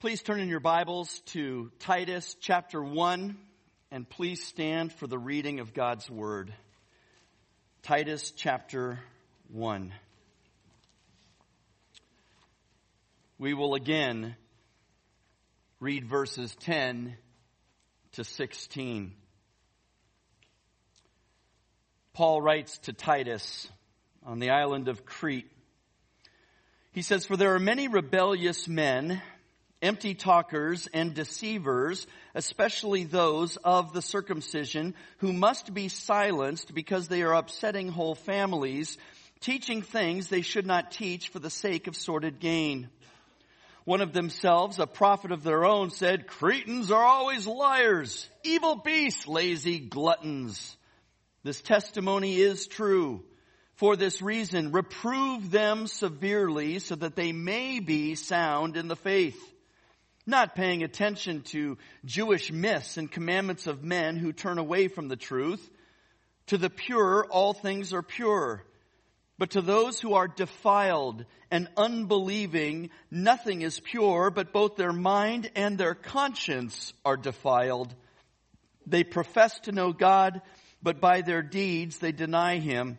Please turn in your Bibles to Titus chapter 1 and please stand for the reading of God's Word. Titus chapter 1. We will again read verses 10 to 16. Paul writes to Titus on the island of Crete. He says, For there are many rebellious men empty talkers and deceivers, especially those of the circumcision, who must be silenced because they are upsetting whole families, teaching things they should not teach for the sake of sordid gain. One of themselves, a prophet of their own, said, Cretans are always liars, evil beasts, lazy gluttons. This testimony is true. For this reason, reprove them severely so that they may be sound in the faith not paying attention to Jewish myths and commandments of men who turn away from the truth. To the pure, all things are pure. But to those who are defiled and unbelieving, nothing is pure, but both their mind and their conscience are defiled. They profess to know God, but by their deeds they deny Him,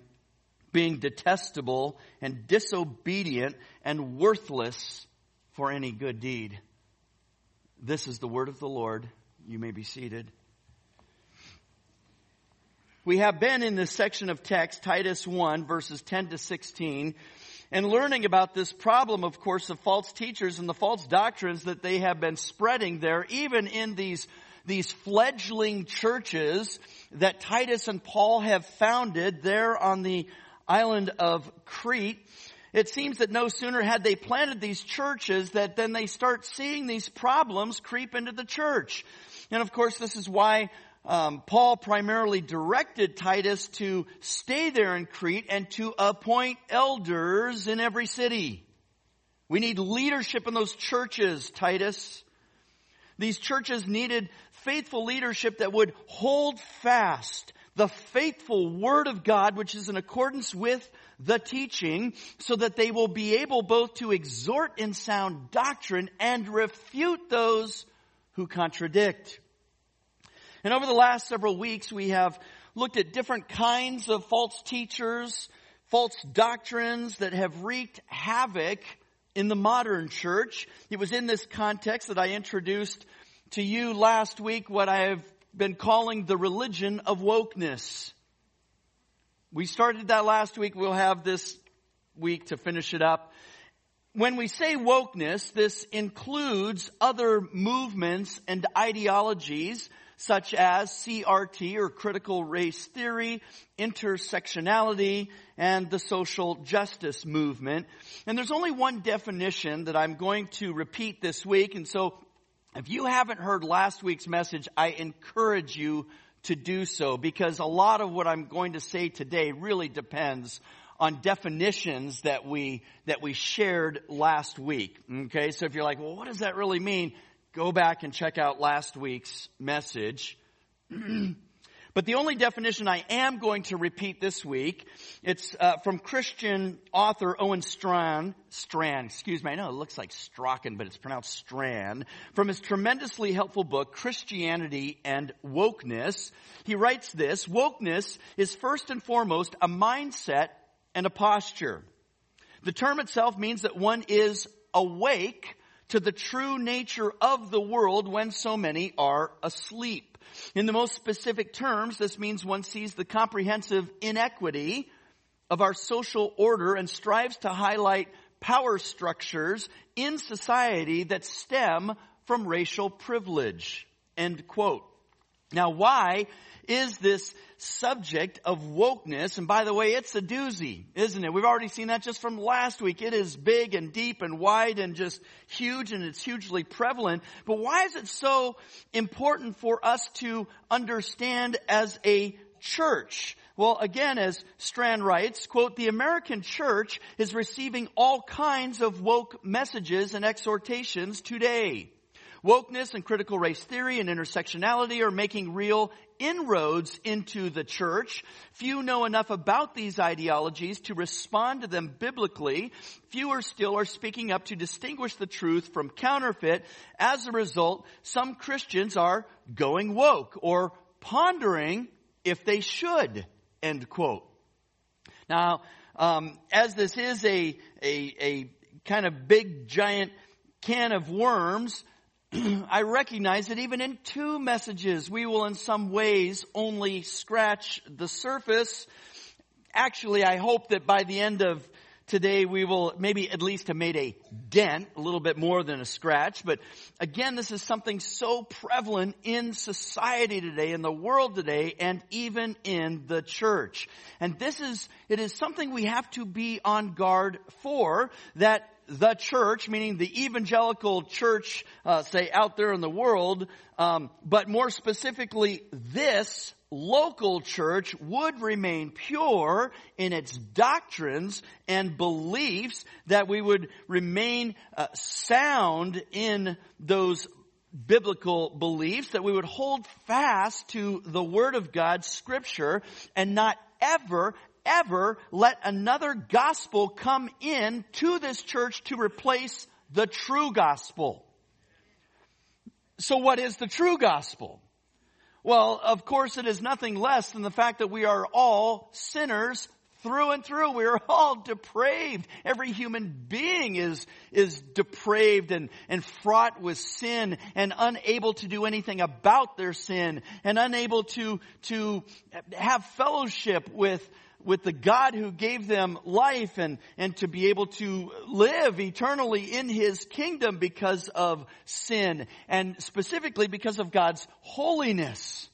being detestable and disobedient and worthless for any good deed. This is the word of the Lord. You may be seated. We have been in this section of text, Titus 1, verses 10 to 16, and learning about this problem, of course, of false teachers and the false doctrines that they have been spreading there, even in these, these fledgling churches that Titus and Paul have founded there on the island of Crete it seems that no sooner had they planted these churches that then they start seeing these problems creep into the church. And of course, this is why um, Paul primarily directed Titus to stay there in Crete and to appoint elders in every city. We need leadership in those churches, Titus. These churches needed faithful leadership that would hold fast the faithful Word of God, which is in accordance with the teaching so that they will be able both to exhort in sound doctrine and refute those who contradict. And over the last several weeks, we have looked at different kinds of false teachers, false doctrines that have wreaked havoc in the modern church. It was in this context that I introduced to you last week what I have been calling the religion of wokeness. We started that last week. We'll have this week to finish it up. When we say wokeness, this includes other movements and ideologies such as CRT or critical race theory, intersectionality, and the social justice movement. And there's only one definition that I'm going to repeat this week. And so if you haven't heard last week's message, I encourage you to do so because a lot of what I'm going to say today really depends on definitions that we, that we shared last week. Okay. So if you're like, well, what does that really mean? Go back and check out last week's message. But the only definition I am going to repeat this week, it's uh, from Christian author Owen Strachan, Strawn, excuse me, I know it looks like Strachan, but it's pronounced Strawn, from his tremendously helpful book, Christianity and Wokeness. He writes this, wokeness is first and foremost a mindset and a posture. The term itself means that one is awake to the true nature of the world when so many are asleep. In the most specific terms, this means one sees the comprehensive inequity of our social order and strives to highlight power structures in society that stem from racial privilege. End quote. Now why is this subject of wokeness. And by the way, it's a doozy, isn't it? We've already seen that just from last week. It is big and deep and wide and just huge and it's hugely prevalent. But why is it so important for us to understand as a church? Well, again, as Strawn writes, quote, the American church is receiving all kinds of woke messages and exhortations today. Wokeness and critical race theory and intersectionality are making real inroads into the church. Few know enough about these ideologies to respond to them biblically. Fewer still are speaking up to distinguish the truth from counterfeit. As a result, some Christians are going woke or pondering if they should. End quote. Now, um, as this is a, a, a kind of big giant can of worms, I recognize that even in two messages, we will in some ways only scratch the surface. Actually, I hope that by the end of today we will maybe at least have made a dent, a little bit more than a scratch. But again, this is something so prevalent in society today, in the world today, and even in the church. And this is, it is something we have to be on guard for, that the church, meaning the evangelical church, uh, say out there in the world, um, but more specifically, this local church would remain pure in its doctrines and beliefs, that we would remain uh, sound in those biblical beliefs, that we would hold fast to the Word of God, Scripture, and not ever, ever let another gospel come in to this church to replace the true gospel. So what is the true gospel? Well, of course it is nothing less than the fact that we are all sinners through and through. We are all depraved. Every human being is, is depraved and, and fraught with sin and unable to do anything about their sin and unable to, to have fellowship with, with the God who gave them life and, and to be able to live eternally in His kingdom because of sin and specifically because of God's holiness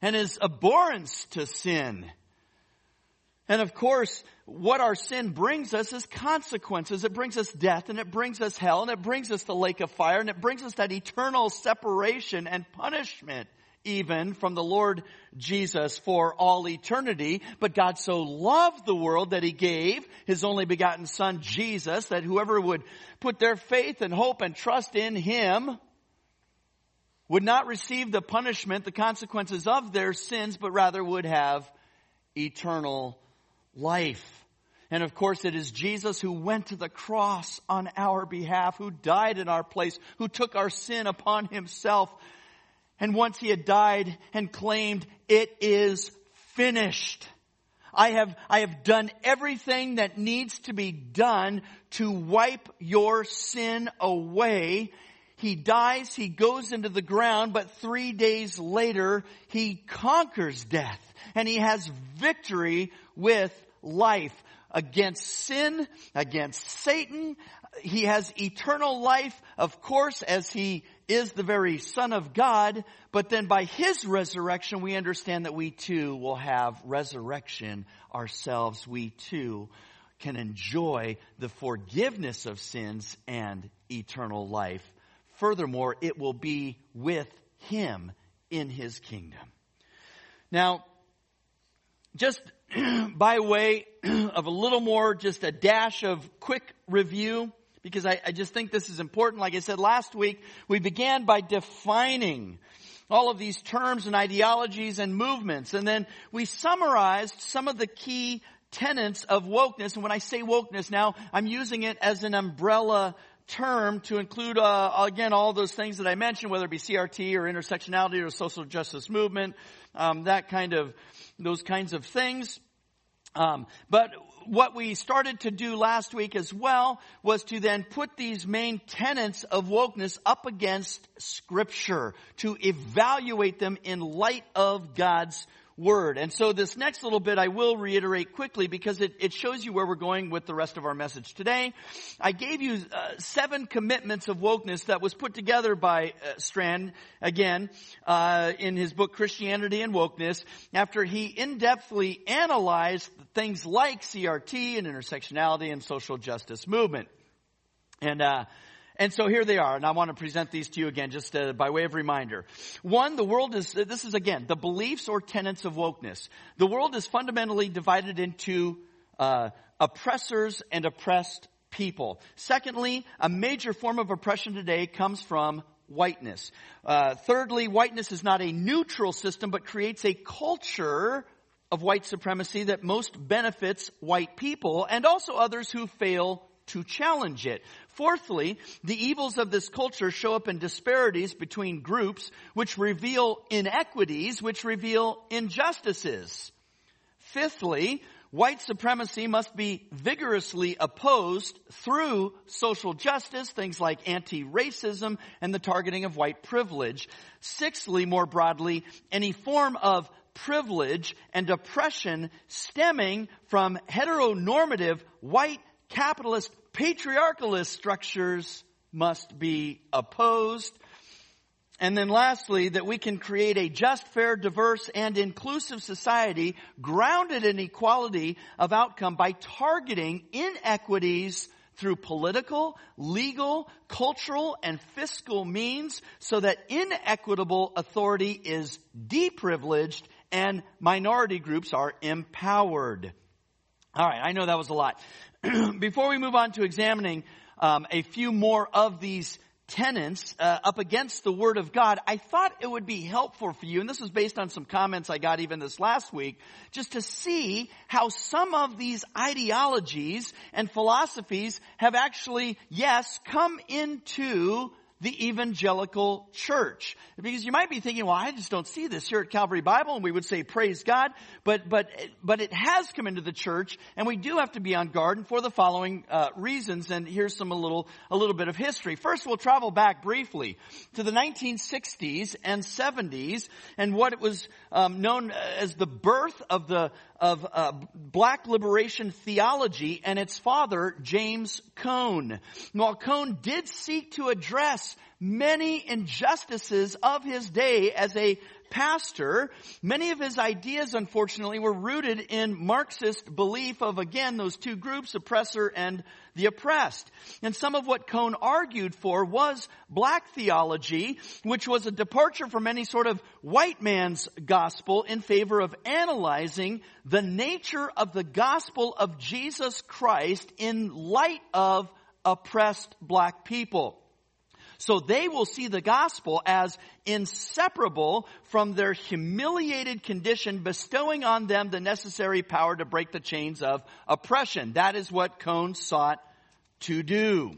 and His abhorrence to sin. And of course, what our sin brings us is consequences. It brings us death and it brings us hell and it brings us the lake of fire and it brings us that eternal separation and punishment even from the Lord Jesus for all eternity. But God so loved the world that He gave His only begotten Son, Jesus, that whoever would put their faith and hope and trust in Him would not receive the punishment, the consequences of their sins, but rather would have eternal life. And of course, it is Jesus who went to the cross on our behalf, who died in our place, who took our sin upon himself and once he had died and claimed, it is finished. I have, I have done everything that needs to be done to wipe your sin away. He dies, he goes into the ground, but three days later, he conquers death and he has victory with life against sin, against Satan. He has eternal life, of course, as he is the very Son of God, but then by His resurrection, we understand that we too will have resurrection ourselves. We too can enjoy the forgiveness of sins and eternal life. Furthermore, it will be with Him in His kingdom. Now, just by way of a little more, just a dash of quick review, because I, I, just think this is important. Like I said last week, we began by defining all of these terms and ideologies and movements. And then we summarized some of the key tenets of wokeness. And when I say wokeness now, I'm using it as an umbrella term to include, uh, again, all those things that I mentioned, whether it be CRT or intersectionality or social justice movement, um, that kind of, those kinds of things. Um, but what we started to do last week as well was to then put these main tenets of wokeness up against scripture to evaluate them in light of God's word. And so this next little bit I will reiterate quickly because it, it shows you where we're going with the rest of our message today. I gave you uh, seven commitments of wokeness that was put together by uh, Strawn, again, uh, in his book Christianity and Wokeness, after he in-depthly analyzed things like CRT and intersectionality and social justice movement. And, uh, and so here they are, and I want to present these to you again, just uh, by way of reminder. One, the world is, this is again, the beliefs or tenets of wokeness. The world is fundamentally divided into uh, oppressors and oppressed people. Secondly, a major form of oppression today comes from whiteness. Uh, thirdly, whiteness is not a neutral system, but creates a culture of white supremacy that most benefits white people and also others who fail to challenge it. Fourthly, the evils of this culture show up in disparities between groups, which reveal inequities, which reveal injustices. Fifthly, White supremacy must be vigorously opposed through social justice, things like anti-racism and the targeting of white privilege. Sixthly, more broadly, any form of privilege and oppression stemming from heteronormative white capitalist patriarchalist structures must be opposed. And then lastly, that we can create a just, fair, diverse, and inclusive society grounded in equality of outcome by targeting inequities through political, legal, cultural, and fiscal means so that inequitable authority is deprivileged and minority groups are empowered. All right, I know that was a lot. Before we move on to examining um, a few more of these tenets uh, up against the Word of God, I thought it would be helpful for you, and this was based on some comments I got even this last week, just to see how some of these ideologies and philosophies have actually, yes, come into the evangelical church. Because you might be thinking, well, I just don't see this here at Calvary Bible, and we would say, praise God, but, but, but it has come into the church, and we do have to be on guard for the following uh, reasons, and here's some a little, a little bit of history. First, we'll travel back briefly to the 1960s and 70s, and what it was um, known as the birth of the of uh, black liberation theology and its father, James Cone. While Cone did seek to address many injustices of his day as a pastor, many of his ideas, unfortunately, were rooted in Marxist belief of, again, those two groups, oppressor and the oppressed. And some of what Cone argued for was black theology, which was a departure from any sort of white man's gospel in favor of analyzing the nature of the gospel of Jesus Christ in light of oppressed black people. So they will see the gospel as inseparable from their humiliated condition, bestowing on them the necessary power to break the chains of oppression. That is what Cone sought to do.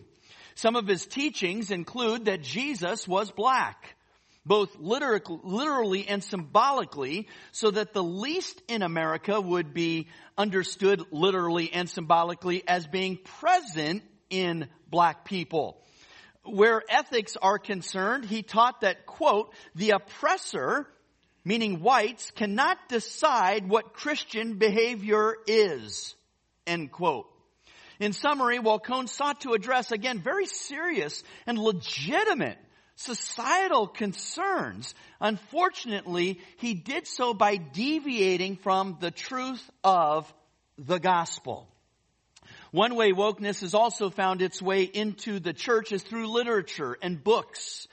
Some of his teachings include that Jesus was black both literally and symbolically, so that the least in America would be understood literally and symbolically as being present in black people where ethics are concerned, he taught that, quote, the oppressor, meaning whites, cannot decide what Christian behavior is, end quote. In summary, while Cone sought to address, again, very serious and legitimate societal concerns, unfortunately, he did so by deviating from the truth of the gospel. One way wokeness has also found its way into the church is through literature and books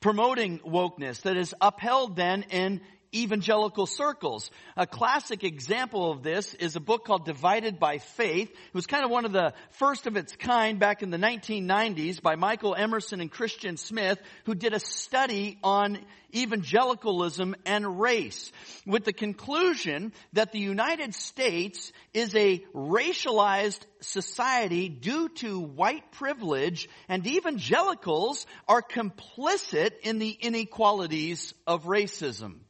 promoting wokeness that is upheld then in evangelical circles. A classic example of this is a book called Divided by Faith. It was kind of one of the first of its kind back in the 1990s by Michael Emerson and Christian Smith, who did a study on evangelicalism and race with the conclusion that the United States is a racialized society due to white privilege and evangelicals are complicit in the inequalities of racism.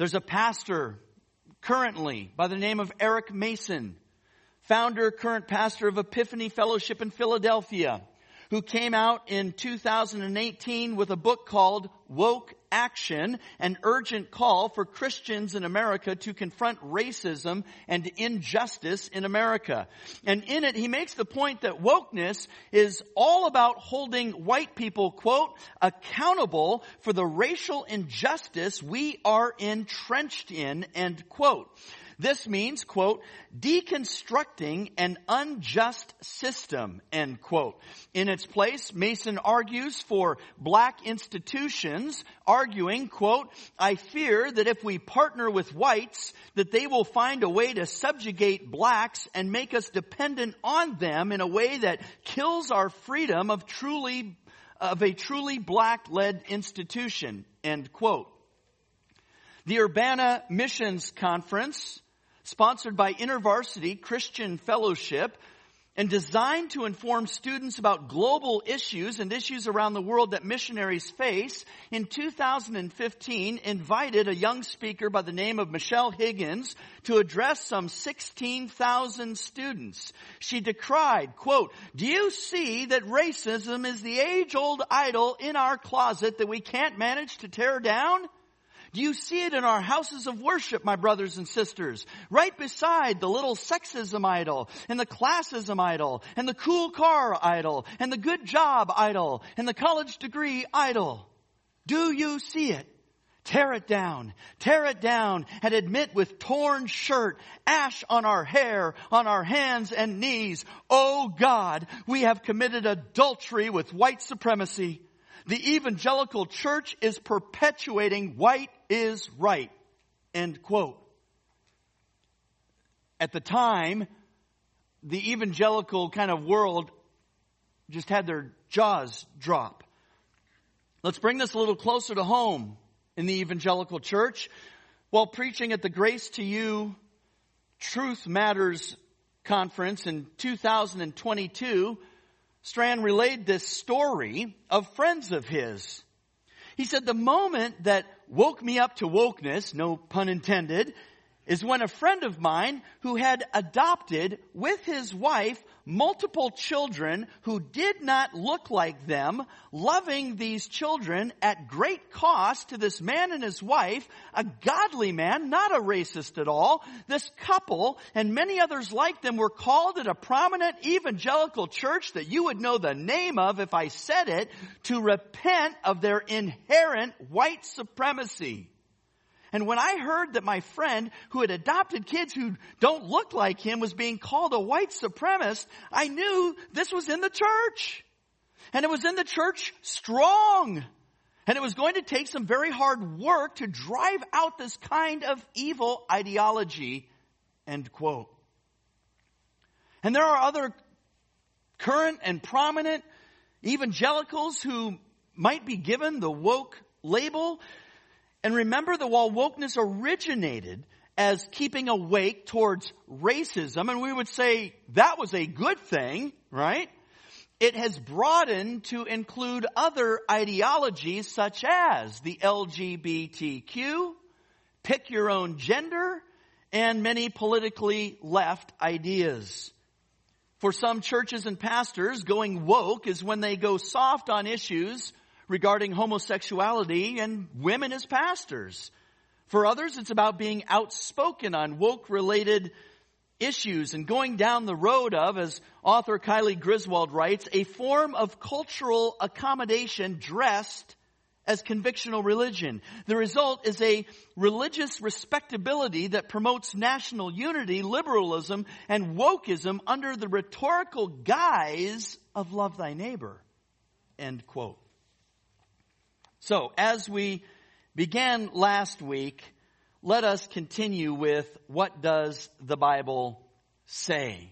There's a pastor currently by the name of Eric Mason, founder, current pastor of Epiphany Fellowship in Philadelphia, who came out in 2018 with a book called Woke Action, and urgent call for Christians in America to confront racism and injustice in America. And in it, he makes the point that wokeness is all about holding white people, quote, accountable for the racial injustice we are entrenched in, end quote. This means, quote, deconstructing an unjust system, end quote. In its place, Mason argues for black institutions, arguing, quote, I fear that if we partner with whites, that they will find a way to subjugate blacks and make us dependent on them in a way that kills our freedom of truly, of a truly black-led institution, end quote. The Urbana Missions Conference, sponsored by InterVarsity Christian Fellowship, and designed to inform students about global issues and issues around the world that missionaries face, in 2015 invited a young speaker by the name of Michelle Higgins to address some 16,000 students. She decried, quote, do you see that racism is the age-old idol in our closet that we can't manage to tear down? Do you see it in our houses of worship, my brothers and sisters? Right beside the little sexism idol, and the classism idol, and the cool car idol, and the good job idol, and the college degree idol. Do you see it? Tear it down. Tear it down and admit with torn shirt, ash on our hair, on our hands and knees, Oh God, we have committed adultery with white supremacy. The evangelical church is perpetuating white is right. End quote. At the time, the evangelical kind of world just had their jaws drop. Let's bring this a little closer to home in the evangelical church. While preaching at the Grace to You Truth Matters conference in 2022, Strawn relayed this story of friends of his. He said the moment that woke me up to wokeness, no pun intended, is when a friend of mine who had adopted with his wife multiple children who did not look like them, loving these children at great cost to this man and his wife, a godly man, not a racist at all. This couple and many others like them were called at a prominent evangelical church that you would know the name of if I said it to repent of their inherent white supremacy. And when I heard that my friend who had adopted kids who don't look like him was being called a white supremacist, I knew this was in the church. And it was in the church strong. And it was going to take some very hard work to drive out this kind of evil ideology. End quote. And there are other current and prominent evangelicals who might be given the woke label and remember that while wokeness originated as keeping awake towards racism, and we would say that was a good thing, right? It has broadened to include other ideologies such as the LGBTQ, pick your own gender, and many politically left ideas. For some churches and pastors, going woke is when they go soft on issues regarding homosexuality and women as pastors. For others, it's about being outspoken on woke related issues and going down the road of, as author Kylie Griswold writes, a form of cultural accommodation dressed as convictional religion. The result is a religious respectability that promotes national unity, liberalism, and wokeism under the rhetorical guise of love thy neighbor. End quote. So, as we began last week, let us continue with what does the Bible say?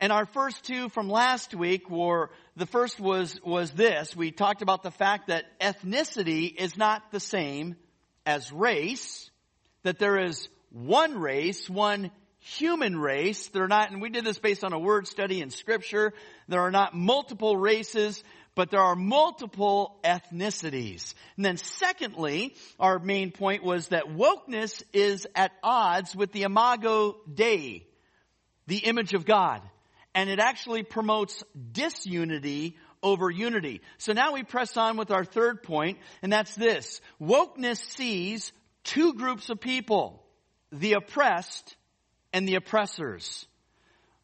And our first two from last week were, the first was, was this. We talked about the fact that ethnicity is not the same as race, that there is one race, one human race. They're not, and we did this based on a word study in scripture. There are not multiple races but there are multiple ethnicities. And then secondly, our main point was that wokeness is at odds with the imago Dei, the image of God. And it actually promotes disunity over unity. So now we press on with our third point, and that's this. Wokeness sees two groups of people, the oppressed and the oppressors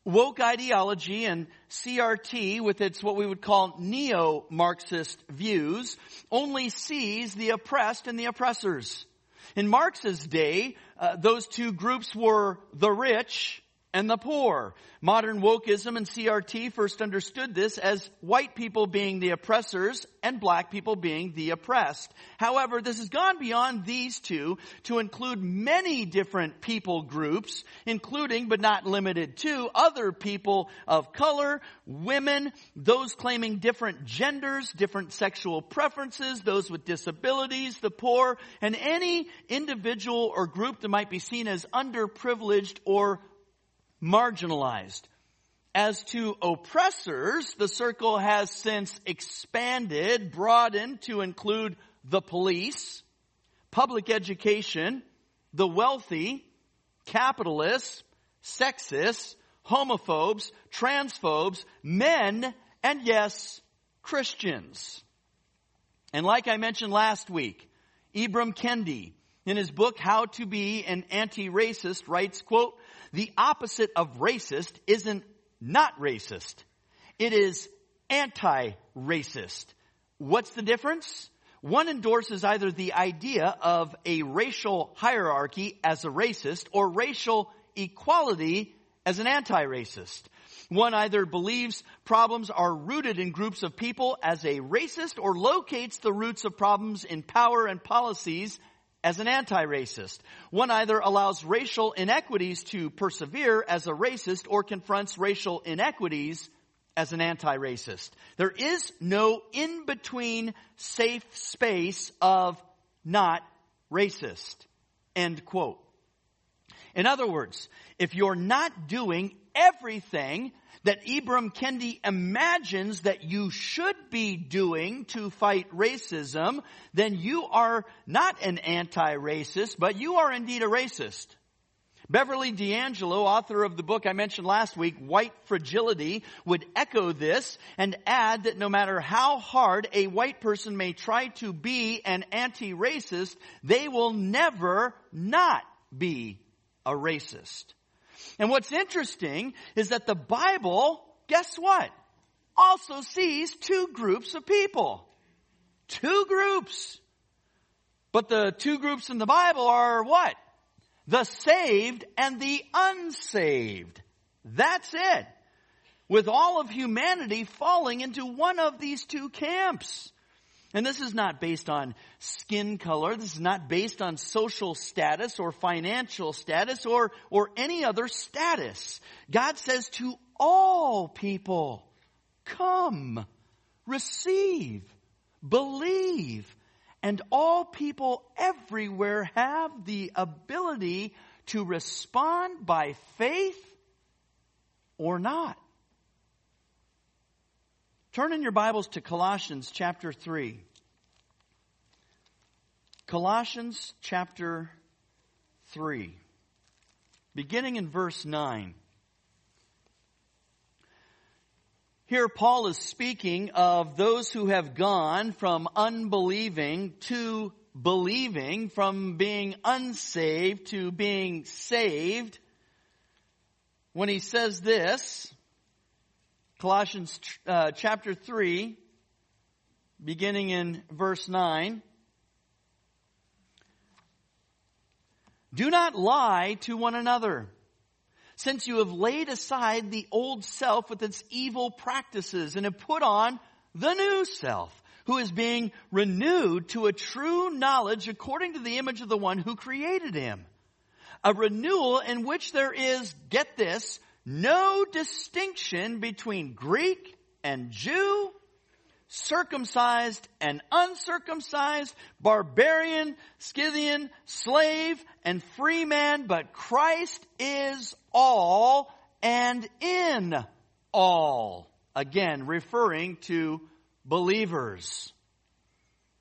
woke ideology and CRT with its what we would call neo-Marxist views only sees the oppressed and the oppressors. In Marx's day, uh, those two groups were the rich and the poor. Modern wokeism and CRT first understood this as white people being the oppressors and black people being the oppressed. However, this has gone beyond these two to include many different people groups, including but not limited to other people of color, women, those claiming different genders, different sexual preferences, those with disabilities, the poor, and any individual or group that might be seen as underprivileged or marginalized. As to oppressors, the circle has since expanded, broadened to include the police, public education, the wealthy, capitalists, sexists, homophobes, transphobes, men, and yes, Christians. And like I mentioned last week, Ibram Kendi, in his book How to Be an Anti-Racist, writes, quote, the opposite of racist isn't not racist. It is anti-racist. What's the difference? One endorses either the idea of a racial hierarchy as a racist or racial equality as an anti-racist. One either believes problems are rooted in groups of people as a racist or locates the roots of problems in power and policies as an anti-racist. One either allows racial inequities to persevere as a racist or confronts racial inequities as an anti-racist. There is no in-between safe space of not racist. End quote. In other words, if you're not doing everything that Ibram Kendi imagines that you should be doing to fight racism, then you are not an anti-racist, but you are indeed a racist. Beverly DiAngelo, author of the book I mentioned last week, White Fragility, would echo this and add that no matter how hard a white person may try to be an anti-racist, they will never not be a racist. And what's interesting is that the Bible, guess what? Also sees two groups of people. Two groups. But the two groups in the Bible are what? The saved and the unsaved. That's it. With all of humanity falling into one of these two camps. And this is not based on skin color. This is not based on social status or financial status or, or any other status. God says to all people, come, receive, believe. And all people everywhere have the ability to respond by faith or not. Turn in your Bibles to Colossians chapter 3. Colossians chapter 3, beginning in verse 9. Here Paul is speaking of those who have gone from unbelieving to believing, from being unsaved to being saved. When he says this, Colossians uh, chapter 3, beginning in verse 9. Do not lie to one another, since you have laid aside the old self with its evil practices and have put on the new self, who is being renewed to a true knowledge according to the image of the one who created him. A renewal in which there is, get this, no distinction between Greek and Jew, circumcised and uncircumcised, barbarian, Scythian, slave, and free man, but Christ is all and in all. Again, referring to believers.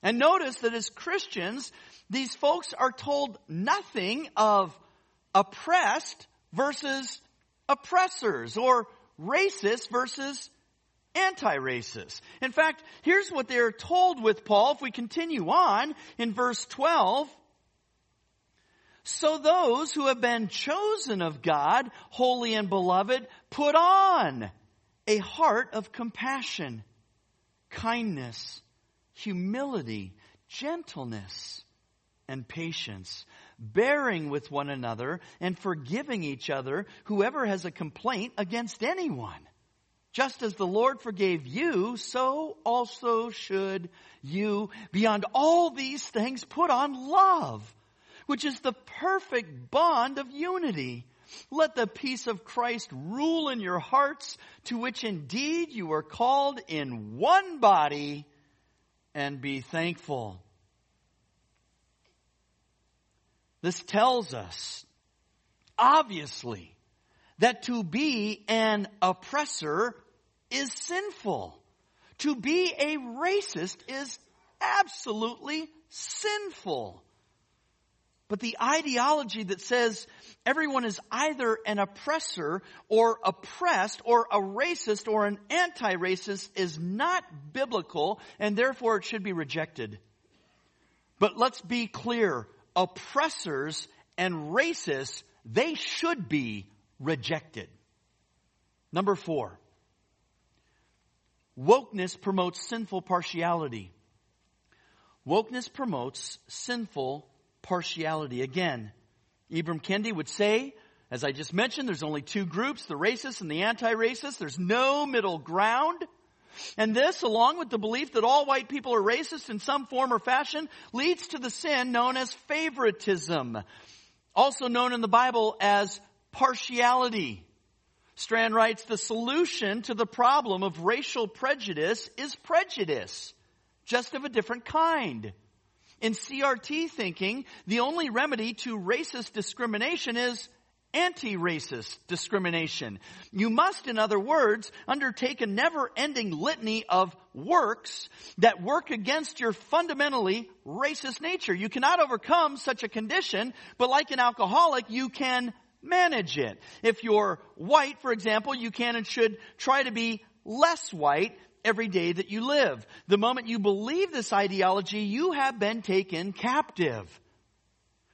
And notice that as Christians, these folks are told nothing of oppressed versus oppressors or racist versus anti-racist. In fact, here's what they're told with Paul if we continue on in verse 12. So those who have been chosen of God, holy and beloved, put on a heart of compassion, kindness, humility, gentleness, and patience, bearing with one another and forgiving each other, whoever has a complaint against anyone. Just as the Lord forgave you, so also should you. Beyond all these things, put on love, which is the perfect bond of unity. Let the peace of Christ rule in your hearts, to which indeed you are called in one body, and be thankful. This tells us, obviously, that to be an oppressor is sinful. To be a racist is absolutely sinful. But the ideology that says everyone is either an oppressor or oppressed or a racist or an anti-racist is not biblical and therefore it should be rejected. But let's be clear oppressors and racists, they should be rejected. Number four, wokeness promotes sinful partiality. Wokeness promotes sinful partiality. Again, Ibram Kendi would say, as I just mentioned, there's only two groups, the racist and the anti-racist. There's no middle ground. And this, along with the belief that all white people are racist in some form or fashion, leads to the sin known as favoritism, also known in the Bible as partiality. Strawn writes, the solution to the problem of racial prejudice is prejudice, just of a different kind. In CRT thinking, the only remedy to racist discrimination is anti-racist discrimination. You must, in other words, undertake a never-ending litany of works that work against your fundamentally racist nature. You cannot overcome such a condition, but like an alcoholic, you can manage it. If you're white, for example, you can and should try to be less white every day that you live. The moment you believe this ideology, you have been taken captive.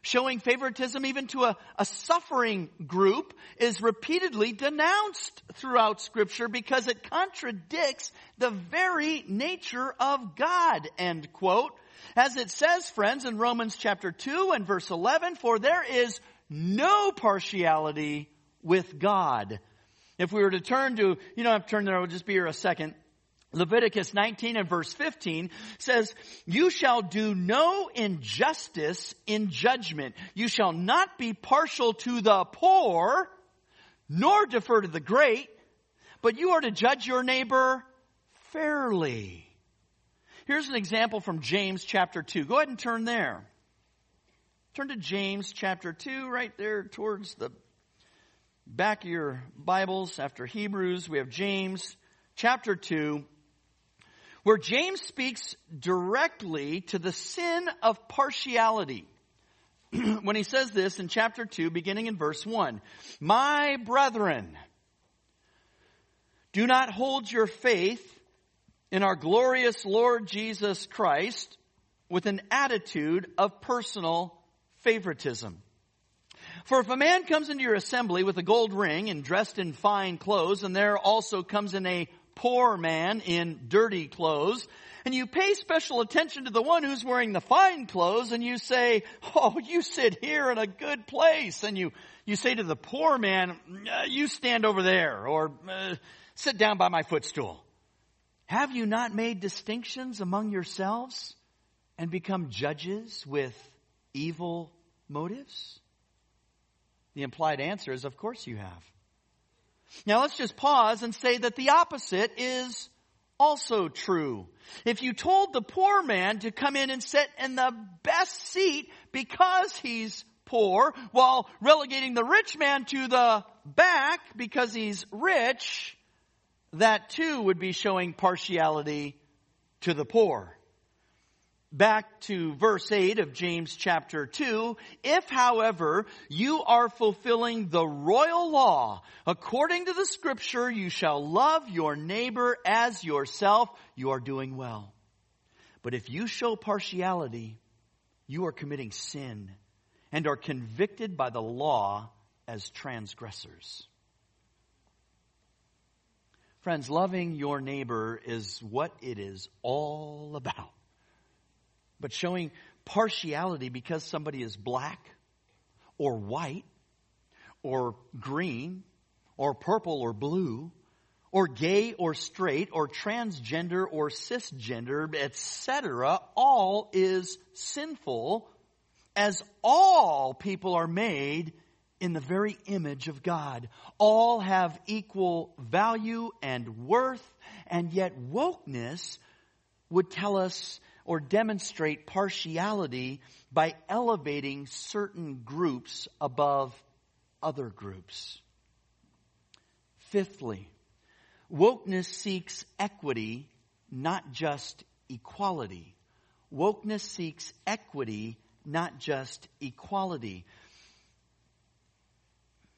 Showing favoritism even to a, a suffering group is repeatedly denounced throughout scripture because it contradicts the very nature of God, end quote. As it says, friends, in Romans chapter 2 and verse 11, for there is no partiality with God. If we were to turn to, you don't have to turn there, I'll just be here a second. Leviticus 19 and verse 15 says, You shall do no injustice in judgment. You shall not be partial to the poor, nor defer to the great, but you are to judge your neighbor fairly. Here's an example from James chapter 2. Go ahead and turn there. Turn to James chapter 2, right there towards the back of your Bibles after Hebrews. We have James chapter 2 where James speaks directly to the sin of partiality. when he says this in chapter 2, beginning in verse 1, My brethren, do not hold your faith in our glorious Lord Jesus Christ with an attitude of personal favoritism. For if a man comes into your assembly with a gold ring and dressed in fine clothes, and there also comes in a poor man in dirty clothes, and you pay special attention to the one who's wearing the fine clothes, and you say, Oh, you sit here in a good place. And you, you say to the poor man, uh, You stand over there, or uh, sit down by my footstool. Have you not made distinctions among yourselves and become judges with evil motives? The implied answer is, Of course you have. Now let's just pause and say that the opposite is also true. If you told the poor man to come in and sit in the best seat because he's poor, while relegating the rich man to the back because he's rich, that too would be showing partiality to the poor back to verse 8 of James chapter 2. If, however, you are fulfilling the royal law, according to the scripture, you shall love your neighbor as yourself, you are doing well. But if you show partiality, you are committing sin and are convicted by the law as transgressors. Friends, loving your neighbor is what it is all about. But showing partiality because somebody is black or white or green or purple or blue or gay or straight or transgender or cisgender, etc., all is sinful as all people are made in the very image of God. All have equal value and worth, and yet wokeness would tell us or demonstrate partiality by elevating certain groups above other groups. Fifthly, wokeness seeks equity, not just equality. Wokeness seeks equity, not just equality.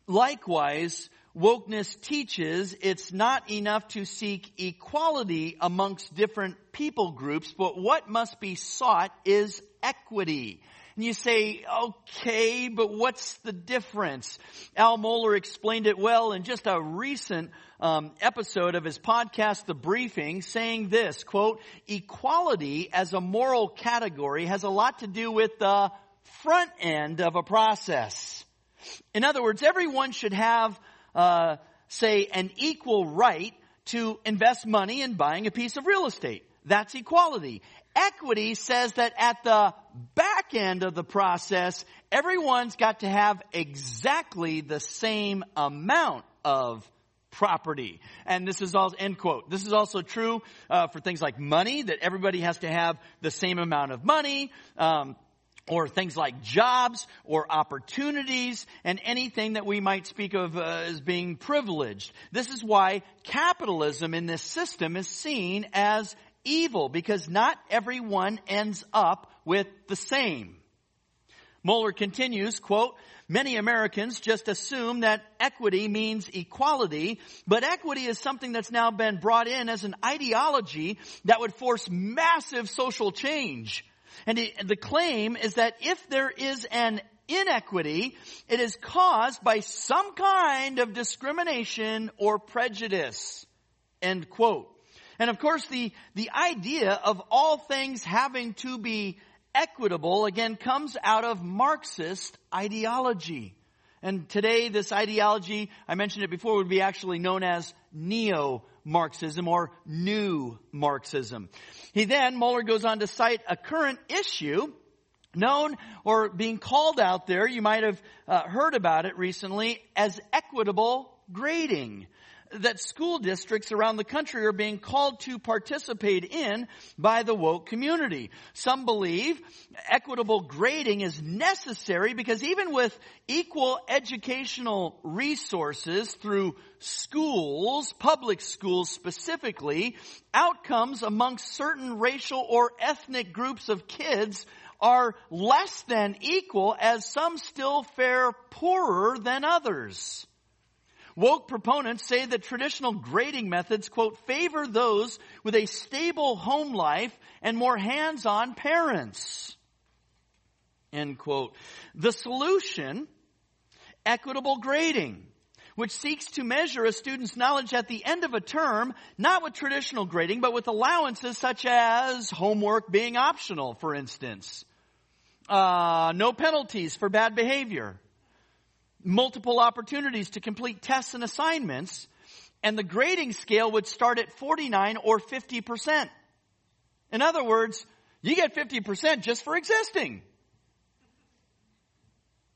Likewise, wokeness teaches it's not enough to seek equality amongst different people groups, but what must be sought is equity. And you say, okay, but what's the difference? Al Mohler explained it well in just a recent um, episode of his podcast, The Briefing, saying this, quote, equality as a moral category has a lot to do with the front end of a process. In other words, everyone should have, uh, say, an equal right to invest money in buying a piece of real estate. That's equality. Equity says that at the back end of the process, everyone's got to have exactly the same amount of property. And this is all end quote. This is also true uh, for things like money, that everybody has to have the same amount of money. Um, or things like jobs or opportunities and anything that we might speak of uh, as being privileged. This is why capitalism in this system is seen as evil because not everyone ends up with the same. Mohler continues, quote, many Americans just assume that equity means equality, but equity is something that's now been brought in as an ideology that would force massive social change. And the claim is that if there is an inequity, it is caused by some kind of discrimination or prejudice. End quote. And of course, the, the idea of all things having to be equitable, again, comes out of Marxist ideology. And today, this ideology, I mentioned it before, would be actually known as neo Marxism or new Marxism. He then, Mohler goes on to cite a current issue known or being called out there, you might have uh, heard about it recently, as equitable grading that school districts around the country are being called to participate in by the woke community. Some believe equitable grading is necessary because even with equal educational resources through schools, public schools specifically, outcomes amongst certain racial or ethnic groups of kids are less than equal as some still fare poorer than others. Woke proponents say that traditional grading methods, quote, favor those with a stable home life and more hands-on parents. End quote. The solution, equitable grading, which seeks to measure a student's knowledge at the end of a term, not with traditional grading, but with allowances such as homework being optional, for instance. Uh, no penalties for bad behavior multiple opportunities to complete tests and assignments, and the grading scale would start at 49 or 50%. In other words, you get 50% just for existing.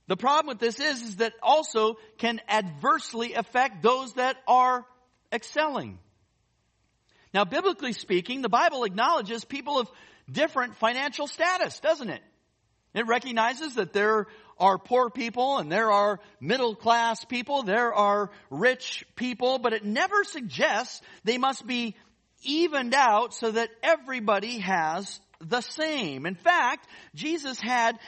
The problem with this is, is that also can adversely affect those that are excelling. Now, biblically speaking, the Bible acknowledges people of different financial status, doesn't it? It recognizes that there are poor people and there are middle class people, there are rich people, but it never suggests they must be evened out so that everybody has the same. In fact, Jesus had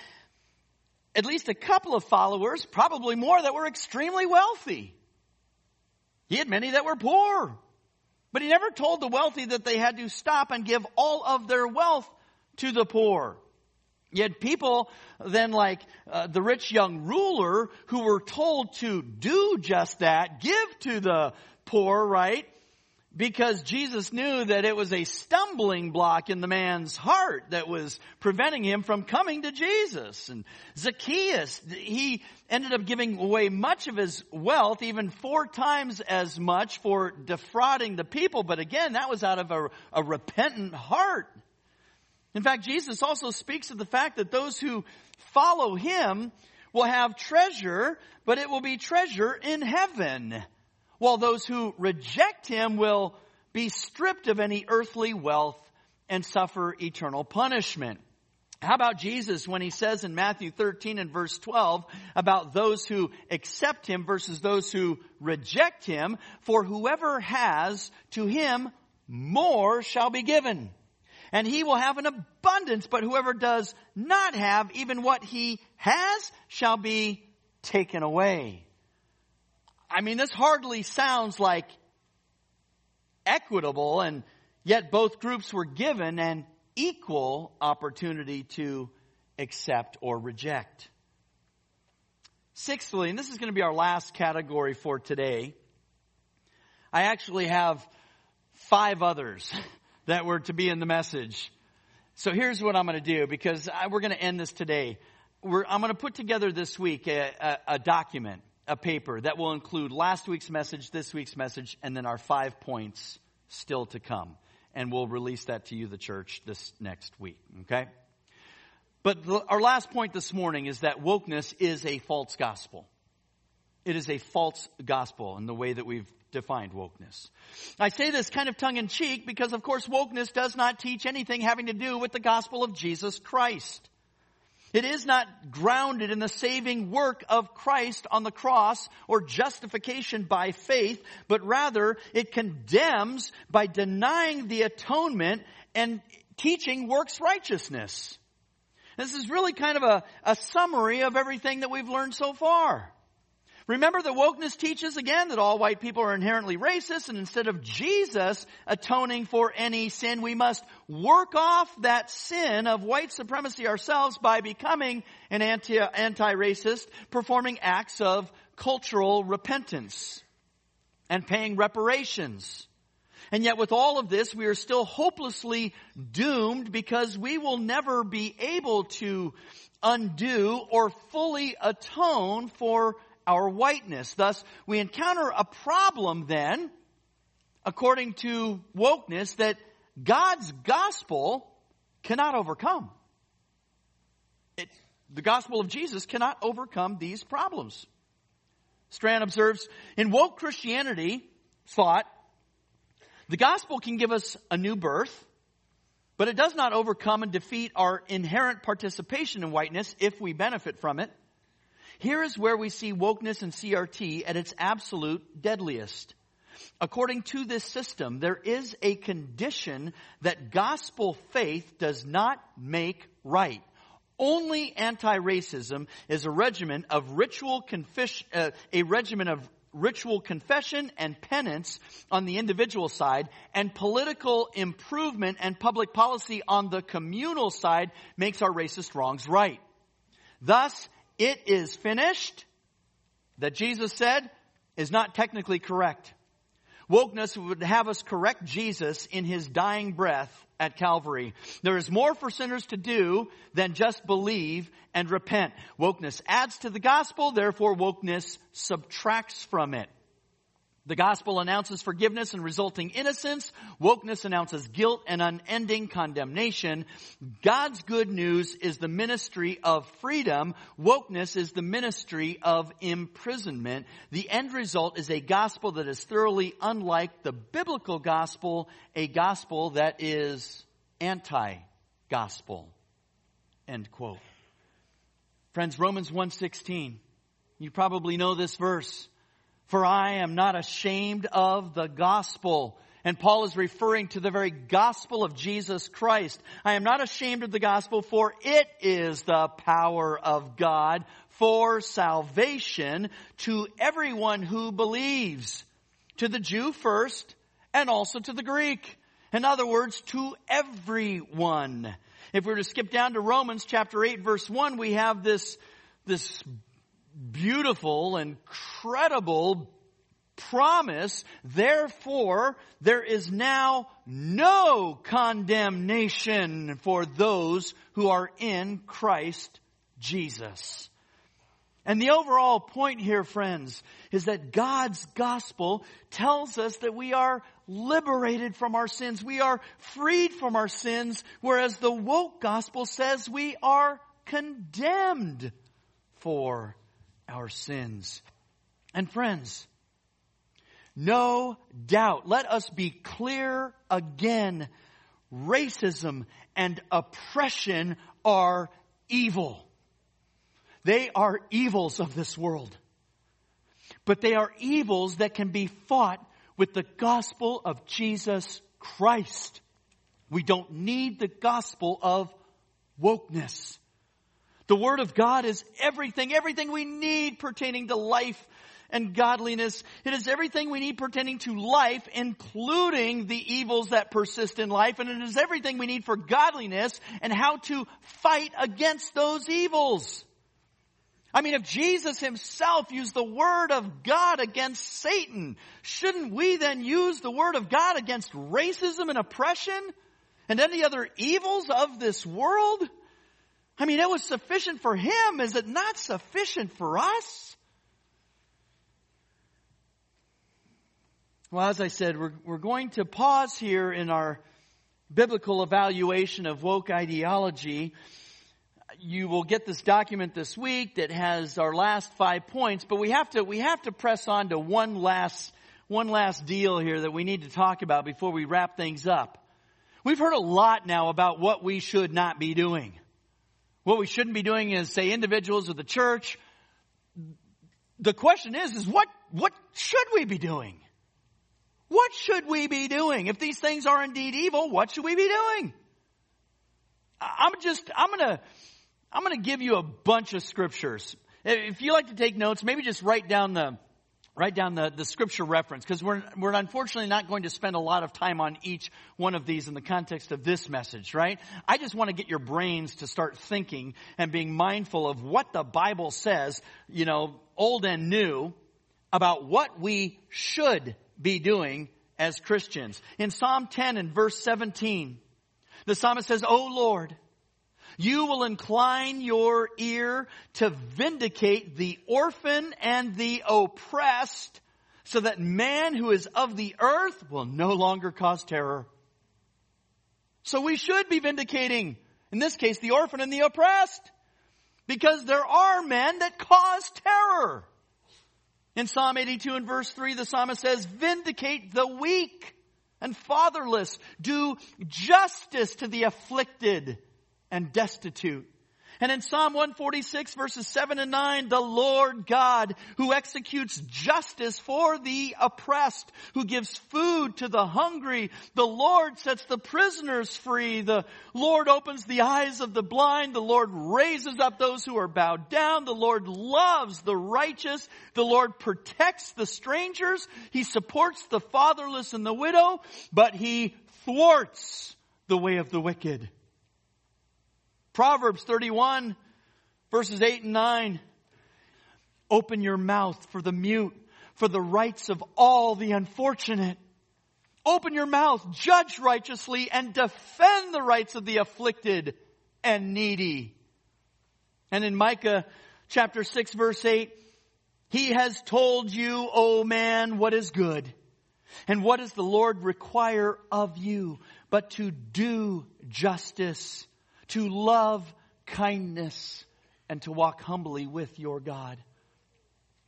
at least a couple of followers, probably more, that were extremely wealthy. He had many that were poor. But he never told the wealthy that they had to stop and give all of their wealth to the poor. Yet people then like uh, the rich young ruler who were told to do just that, give to the poor, right? because Jesus knew that it was a stumbling block in the man's heart that was preventing him from coming to Jesus. And Zacchaeus, he ended up giving away much of his wealth, even four times as much for defrauding the people. But again, that was out of a, a repentant heart. In fact, Jesus also speaks of the fact that those who follow him will have treasure, but it will be treasure in heaven while those who reject him will be stripped of any earthly wealth and suffer eternal punishment. How about Jesus when he says in Matthew 13 and verse 12 about those who accept him versus those who reject him? For whoever has, to him more shall be given. And he will have an abundance, but whoever does not have, even what he has, shall be taken away. I mean, this hardly sounds like equitable, and yet both groups were given an equal opportunity to accept or reject. Sixthly, and this is going to be our last category for today, I actually have five others that were to be in the message. So here's what I'm going to do because I, we're going to end this today. We're, I'm going to put together this week a, a, a document a paper that will include last week's message, this week's message, and then our five points still to come. And we'll release that to you, the church, this next week. Okay? But the, our last point this morning is that wokeness is a false gospel. It is a false gospel in the way that we've defined wokeness. I say this kind of tongue in cheek because, of course, wokeness does not teach anything having to do with the gospel of Jesus Christ. It is not grounded in the saving work of Christ on the cross or justification by faith, but rather it condemns by denying the atonement and teaching works righteousness. This is really kind of a, a summary of everything that we've learned so far. Remember that wokeness teaches again that all white people are inherently racist and instead of Jesus atoning for any sin, we must work off that sin of white supremacy ourselves by becoming an anti, anti-racist, performing acts of cultural repentance and paying reparations. And yet with all of this, we are still hopelessly doomed because we will never be able to undo or fully atone for our whiteness. Thus, we encounter a problem then, according to wokeness, that God's gospel cannot overcome. It, the gospel of Jesus cannot overcome these problems. Strawn observes, in woke Christianity thought, the gospel can give us a new birth, but it does not overcome and defeat our inherent participation in whiteness if we benefit from it. Here is where we see wokeness and CRT at its absolute deadliest. According to this system, there is a condition that gospel faith does not make right. Only anti-racism is a regimen of ritual confession, uh, a regimen of ritual confession and penance on the individual side, and political improvement and public policy on the communal side makes our racist wrongs right. Thus, it is finished that Jesus said is not technically correct. Wokeness would have us correct Jesus in his dying breath at Calvary. There is more for sinners to do than just believe and repent. Wokeness adds to the gospel, therefore wokeness subtracts from it. The gospel announces forgiveness and resulting innocence. Wokeness announces guilt and unending condemnation. God's good news is the ministry of freedom. Wokeness is the ministry of imprisonment. The end result is a gospel that is thoroughly unlike the biblical gospel, a gospel that is anti-gospel. End quote. Friends, Romans 1.16. You probably know this verse. For I am not ashamed of the gospel. And Paul is referring to the very gospel of Jesus Christ. I am not ashamed of the gospel for it is the power of God for salvation to everyone who believes. To the Jew first and also to the Greek. In other words, to everyone. If we were to skip down to Romans chapter 8 verse 1, we have this, this beautiful, incredible promise, therefore there is now no condemnation for those who are in Christ Jesus. And the overall point here, friends, is that God's gospel tells us that we are liberated from our sins. We are freed from our sins, whereas the woke gospel says we are condemned for our sins. And friends, no doubt, let us be clear again. Racism and oppression are evil. They are evils of this world. But they are evils that can be fought with the gospel of Jesus Christ. We don't need the gospel of wokeness. The Word of God is everything, everything we need pertaining to life and godliness. It is everything we need pertaining to life, including the evils that persist in life, and it is everything we need for godliness and how to fight against those evils. I mean, if Jesus himself used the Word of God against Satan, shouldn't we then use the Word of God against racism and oppression and any other evils of this world? I mean, it was sufficient for him. Is it not sufficient for us? Well, as I said, we're, we're going to pause here in our biblical evaluation of woke ideology you will get this document this week that has our last five points, but we have to, we have to press on to one last, one last deal here that we need to talk about before we wrap things up. We've heard a lot now about what we should not be doing. What we shouldn't be doing is say individuals or the church. The question is, is what, what should we be doing? What should we be doing? If these things are indeed evil, what should we be doing? I'm just, I'm gonna, I'm to give you a bunch of scriptures. If you like to take notes, maybe just write down the write down the, the scripture reference because we're, we're unfortunately not going to spend a lot of time on each one of these in the context of this message, right? I just want to get your brains to start thinking and being mindful of what the Bible says, you know, old and new, about what we should be doing as Christians. In Psalm 10 and verse 17, the psalmist says, O Lord, you will incline your ear to vindicate the orphan and the oppressed so that man who is of the earth will no longer cause terror. So we should be vindicating, in this case, the orphan and the oppressed because there are men that cause terror. In Psalm 82 and verse 3, the psalmist says, vindicate the weak and fatherless. Do justice to the afflicted and destitute. And in Psalm 146 verses 7 and 9, the Lord God who executes justice for the oppressed, who gives food to the hungry. The Lord sets the prisoners free. The Lord opens the eyes of the blind. The Lord raises up those who are bowed down. The Lord loves the righteous. The Lord protects the strangers. He supports the fatherless and the widow, but he thwarts the way of the wicked. Proverbs 31 verses 8 and 9. Open your mouth for the mute, for the rights of all the unfortunate. Open your mouth, judge righteously, and defend the rights of the afflicted and needy. And in Micah chapter 6 verse 8, He has told you, O man, what is good. And what does the Lord require of you but to do justice to love kindness, and to walk humbly with your God.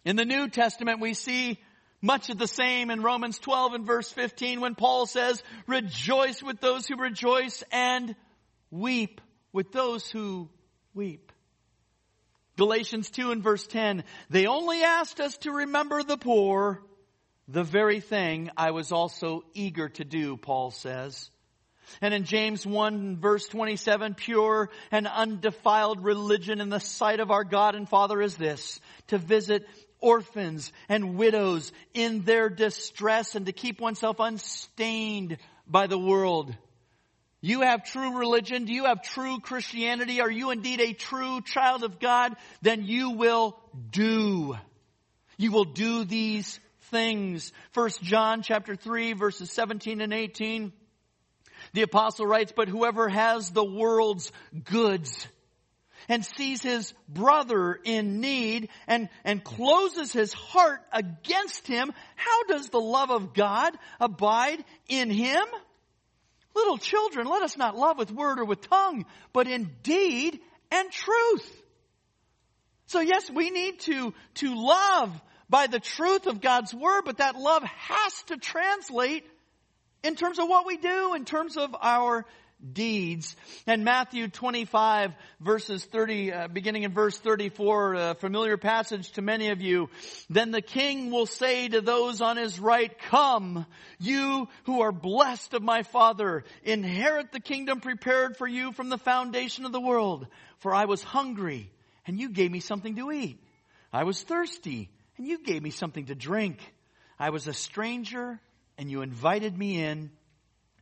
In the New Testament, we see much of the same in Romans 12 and verse 15 when Paul says, rejoice with those who rejoice and weep with those who weep. Galatians 2 and verse 10, they only asked us to remember the poor, the very thing I was also eager to do, Paul says. And in James 1 verse 27, pure and undefiled religion in the sight of our God and Father is this, to visit orphans and widows in their distress and to keep oneself unstained by the world. You have true religion? Do you have true Christianity? Are you indeed a true child of God? Then you will do. You will do these things. First John chapter 3 verses 17 and 18. The apostle writes, but whoever has the world's goods and sees his brother in need and, and closes his heart against him, how does the love of God abide in him? Little children, let us not love with word or with tongue, but in deed and truth. So yes, we need to, to love by the truth of God's word, but that love has to translate in terms of what we do, in terms of our deeds. And Matthew 25 verses 30, uh, beginning in verse 34, a familiar passage to many of you. Then the king will say to those on his right, come, you who are blessed of my father, inherit the kingdom prepared for you from the foundation of the world. For I was hungry and you gave me something to eat. I was thirsty and you gave me something to drink. I was a stranger and you invited me in,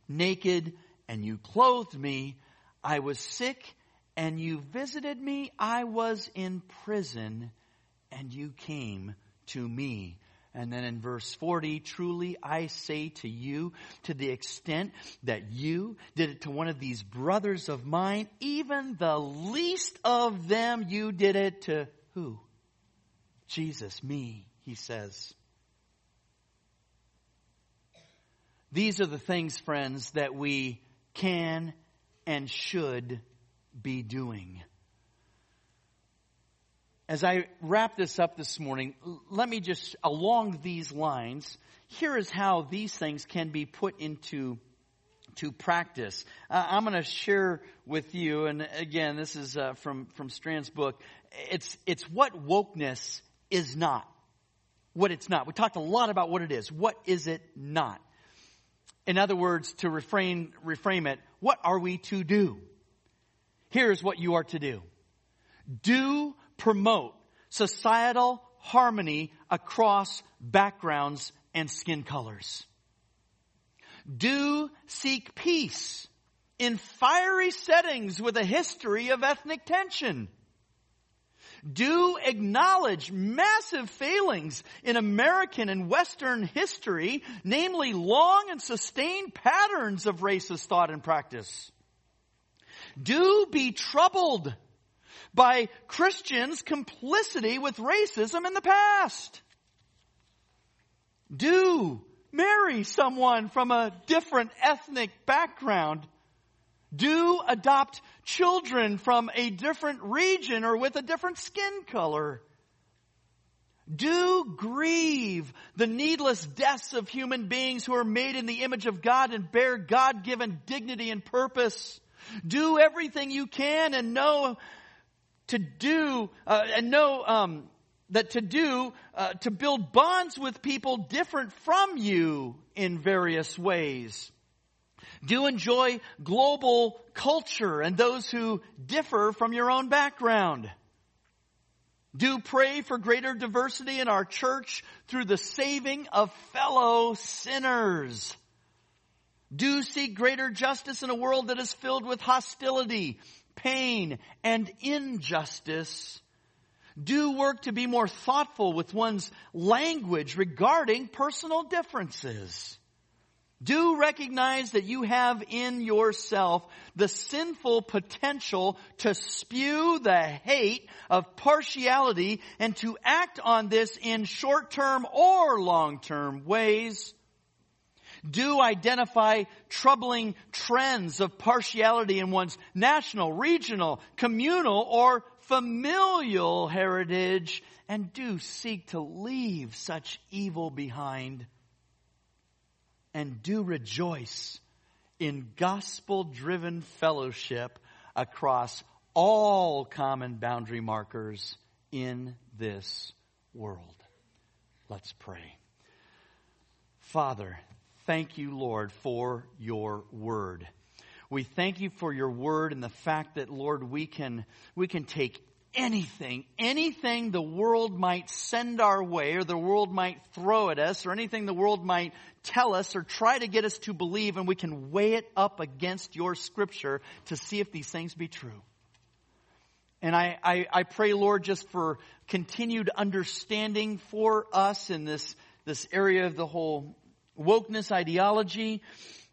naked and you clothed me. I was sick and you visited me. I was in prison and you came to me. And then in verse 40, truly I say to you, to the extent that you did it to one of these brothers of mine, even the least of them, you did it to who? Jesus, me, he says. These are the things, friends, that we can and should be doing. As I wrap this up this morning, let me just, along these lines, here is how these things can be put into to practice. Uh, I'm going to share with you, and again, this is uh, from from Strawn's book. It's it's what wokeness is not, what it's not. We talked a lot about what it is. What is it not? In other words, to refrain, reframe it, what are we to do? Here's what you are to do. Do promote societal harmony across backgrounds and skin colors. Do seek peace in fiery settings with a history of ethnic tension do acknowledge massive failings in American and Western history, namely long and sustained patterns of racist thought and practice. Do be troubled by Christians' complicity with racism in the past. Do marry someone from a different ethnic background do adopt children from a different region or with a different skin color. Do grieve the needless deaths of human beings who are made in the image of God and bear God-given dignity and purpose. Do everything you can and know to do, uh, and know, um, that to do, uh, to build bonds with people different from you in various ways. Do enjoy global culture and those who differ from your own background. Do pray for greater diversity in our church through the saving of fellow sinners. Do seek greater justice in a world that is filled with hostility, pain, and injustice. Do work to be more thoughtful with one's language regarding personal differences. Do recognize that you have in yourself the sinful potential to spew the hate of partiality and to act on this in short-term or long-term ways. Do identify troubling trends of partiality in one's national, regional, communal, or familial heritage and do seek to leave such evil behind and do rejoice in gospel driven fellowship across all common boundary markers in this world. Let's pray. Father, thank you, Lord, for your word. We thank you for your word and the fact that, Lord, we can, we can take anything, anything the world might send our way or the world might throw at us or anything the world might tell us or try to get us to believe and we can weigh it up against your scripture to see if these things be true. And I, I, I pray, Lord, just for continued understanding for us in this, this area of the whole wokeness ideology.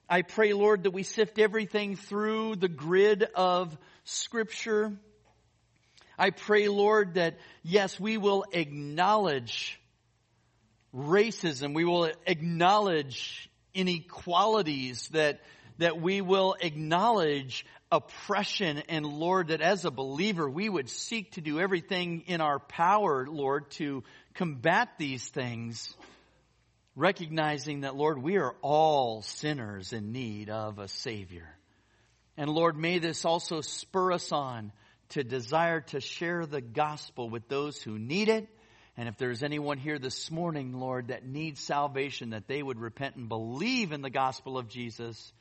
I pray, Lord, that we sift everything through the grid of Scripture. I pray, Lord, that yes, we will acknowledge racism. We will acknowledge inequalities that, that we will acknowledge oppression and Lord, that as a believer, we would seek to do everything in our power, Lord, to combat these things, recognizing that, Lord, we are all sinners in need of a Savior. And Lord, may this also spur us on to desire to share the gospel with those who need it. And if there's anyone here this morning, Lord, that needs salvation, that they would repent and believe in the gospel of Jesus,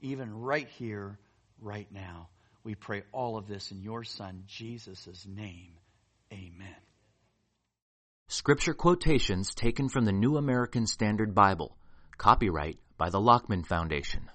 even right here, right now. We pray all of this in your Son, Jesus' name. Amen. Scripture quotations taken from the New American Standard Bible. Copyright by the Lockman Foundation.